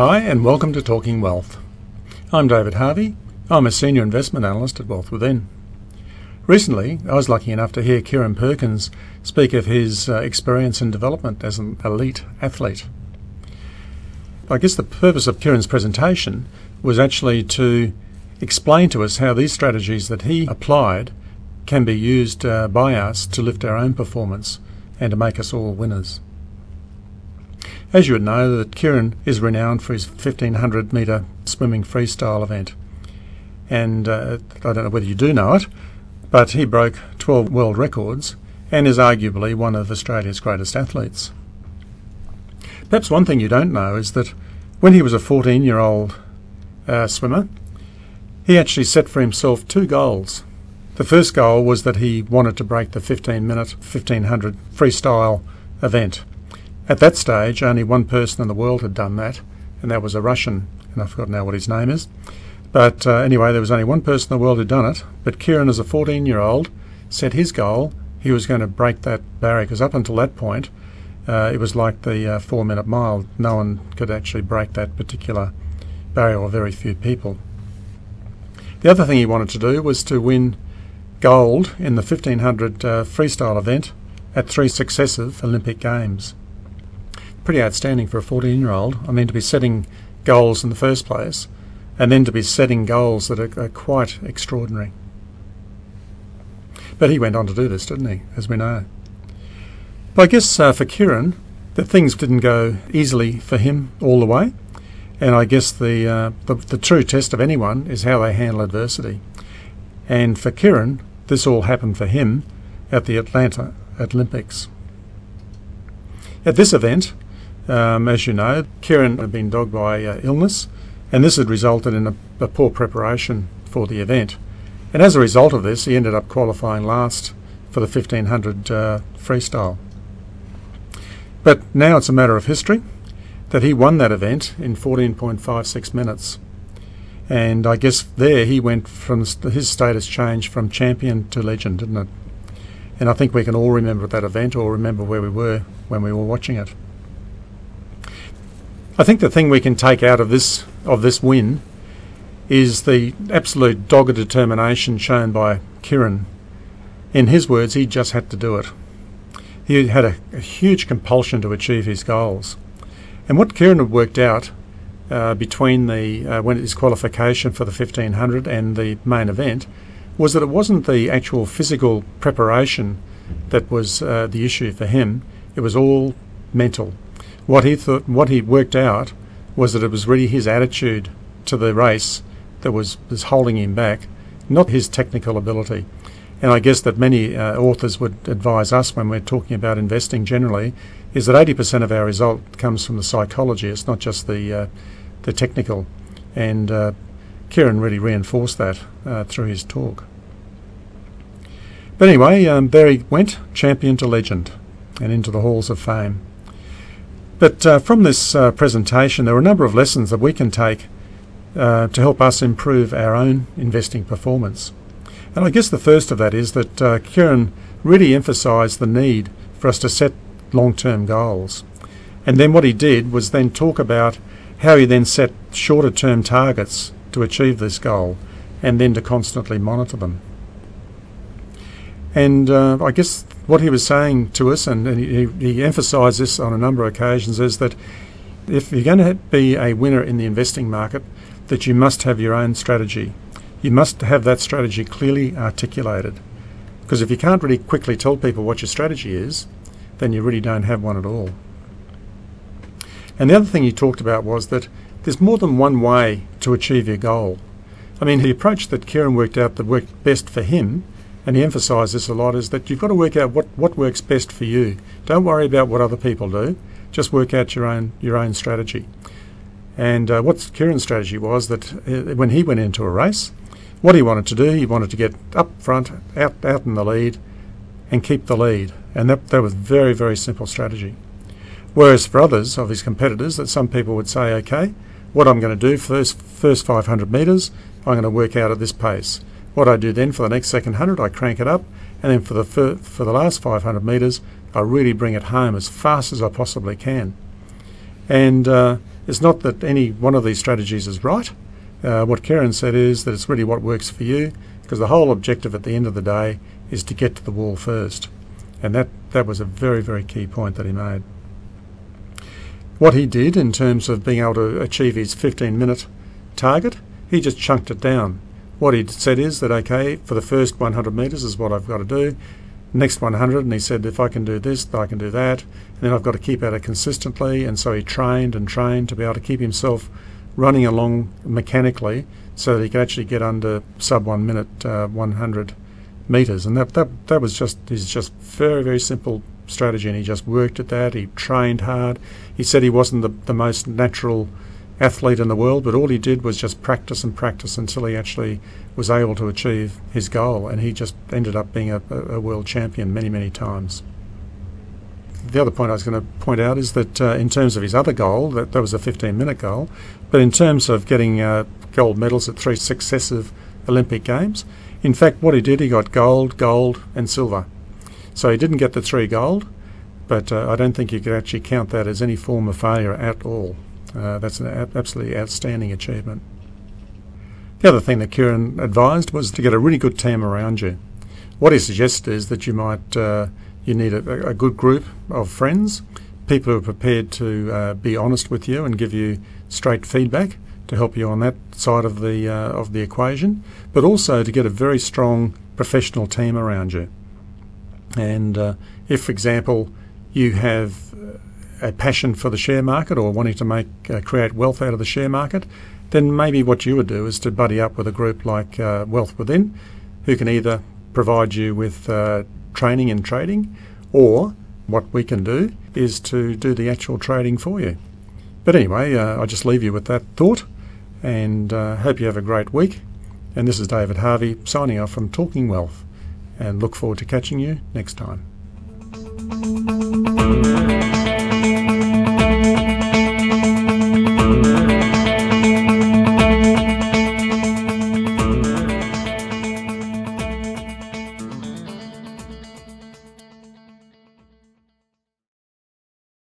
Hi, and welcome to Talking Wealth. I'm David Harvey. I'm a senior investment analyst at Wealth Within. Recently, I was lucky enough to hear Kieren Perkins speak of his uh, experience and development as an elite athlete. I guess the purpose of Kieren's presentation was actually to explain to us how these strategies that he applied can be used uh, by us to lift our own performance and to make us all winners. As you would know, that Kieren is renowned for his 1500 metre swimming freestyle event. And uh, I don't know whether you do know it, but he broke 12 world records and is arguably one of Australia's greatest athletes. Perhaps one thing you don't know is that when he was a 14 year old uh, swimmer, he actually set for himself two goals. The first goal was that he wanted to break the 15 minute 1500 freestyle event. At that stage, only one person in the world had done that, and that was a Russian, and I've forgotten now what his name is. But uh, anyway, there was only one person in the world who'd done it. But Kieren, as a 14 year old, set his goal. He was going to break that barrier because up until that point, uh, it was like the uh, four minute mile. No one could actually break that particular barrier, or very few people. The other thing he wanted to do was to win gold in the 1500 uh, freestyle event at three successive Olympic Games pretty outstanding for a 14 year old. I mean, to be setting goals in the first place and then to be setting goals that are, are quite extraordinary. But he went on to do this, didn't he, as we know? But I guess uh, for Kieren, the things didn't go easily for him all the way. And I guess the, uh, the, the true test of anyone is how they handle adversity. And for Kieren, this all happened for him at the Atlanta Olympics. At this event, um, as you know, Kieren had been dogged by uh, illness, and this had resulted in a, a, poor preparation for the event. And as a result of this, he ended up qualifying last for the 1500 uh, freestyle. But now it's a matter of history that he won that event in 14.56 minutes. And I guess there he went from his status changed from champion to legend, didn't it? And I think we can all remember that event or remember where we were when we were watching it. I think the thing we can take out of this of this win is the absolute dogged determination shown by Kieren. In his words, he just had to do it. He had a, a huge compulsion to achieve his goals. And what Kieren had worked out uh, between the uh, when his qualification for the 1500 and the main event was that it wasn't the actual physical preparation that was uh, the issue for him. It was all mental. What he thought, what he worked out, was that it was really his attitude to the race that was, was holding him back, not his technical ability. And I guess that many uh, authors would advise us when we're talking about investing generally is that 80% of our result comes from the psychology. It's not just the uh, the technical. And uh, Kieren really reinforced that uh, through his talk. But anyway, um, there he went, champion to legend, and into the halls of fame. But uh, from this uh, presentation, there are a number of lessons that we can take uh, to help us improve our own investing performance. And I guess the first of that is that uh, Kieren really emphasised the need for us to set long term goals. And then what he did was then talk about how he then set shorter term targets to achieve this goal and then to constantly monitor them. And uh, I guess what he was saying to us, and, he, he emphasised this on a number of occasions, is that if you're going to be a winner in the investing market, that you must have your own strategy. You must have that strategy clearly articulated. Because if you can't really quickly tell people what your strategy is, then you really don't have one at all. And the other thing he talked about was that there's more than one way to achieve your goal. I mean, the approach that Kieren worked out that worked best for him and he emphasised this a lot, is that you've got to work out what, what works best for you. Don't worry about what other people do. Just work out your own your own strategy. And uh, what Kieren's strategy was that uh, when he went into a race, what he wanted to do, he wanted to get up front, out out in the lead, and keep the lead. And that that was very very simple strategy. Whereas for others of his competitors, that some people would say, okay, what I'm going to do for those first 500 metres, I'm going to work out at this pace. What I do then for the next second 100, I crank it up, and then for the fir- for the last 500 metres, I really bring it home as fast as I possibly can. And uh, It's not that any one of these strategies is right. Uh, what Kieren said is that it's really what works for you, because the whole objective at the end of the day is to get to the wall first. And that, that was a very, very key point that he made. What he did in terms of being able to achieve his 15 minute target, he just chunked it down. What he said is that, okay, for the first 100 metres is what I've got to do. Next 100, and he said, if I can do this, I can do that. And then I've got to keep at it consistently. And so he trained and trained to be able to keep himself running along mechanically so that he could actually get under sub one minute uh, 100 metres. And that, that, that was just, his just very, very simple strategy. And he just worked at that. He trained hard. He said he wasn't the, the most natural athlete in the world, but all he did was just practice and practice until he actually was able to achieve his goal, and he just ended up being a, a world champion many, many times. The other point I was going to point out is that uh, in terms of his other goal, that, that was a 15 minute goal, but in terms of getting uh, gold medals at three successive Olympic Games, in fact, what he did, he got gold, gold, and silver. So he didn't get the three gold, but uh, I don't think you could actually count that as any form of failure at all. Uh, that's an absolutely outstanding achievement. The other thing that Kieren advised was to get a really good team around you. What he suggested is that you might uh, you need a, a, good group of friends, people who are prepared to uh, be honest with you and give you straight feedback to help you on that side of the uh, of the equation, but also to get a very strong professional team around you. And uh, if, for example, you have a passion for the share market or wanting to make uh, create wealth out of the share market, then maybe what you would do is to buddy up with a group like uh, Wealth Within, who can either provide you with uh, training in trading, or what we can do is to do the actual trading for you. But anyway, uh, I just leave you with that thought, and uh, hope you have a great week. And this is David Harvey signing off from Talking Wealth, and look forward to catching you next time.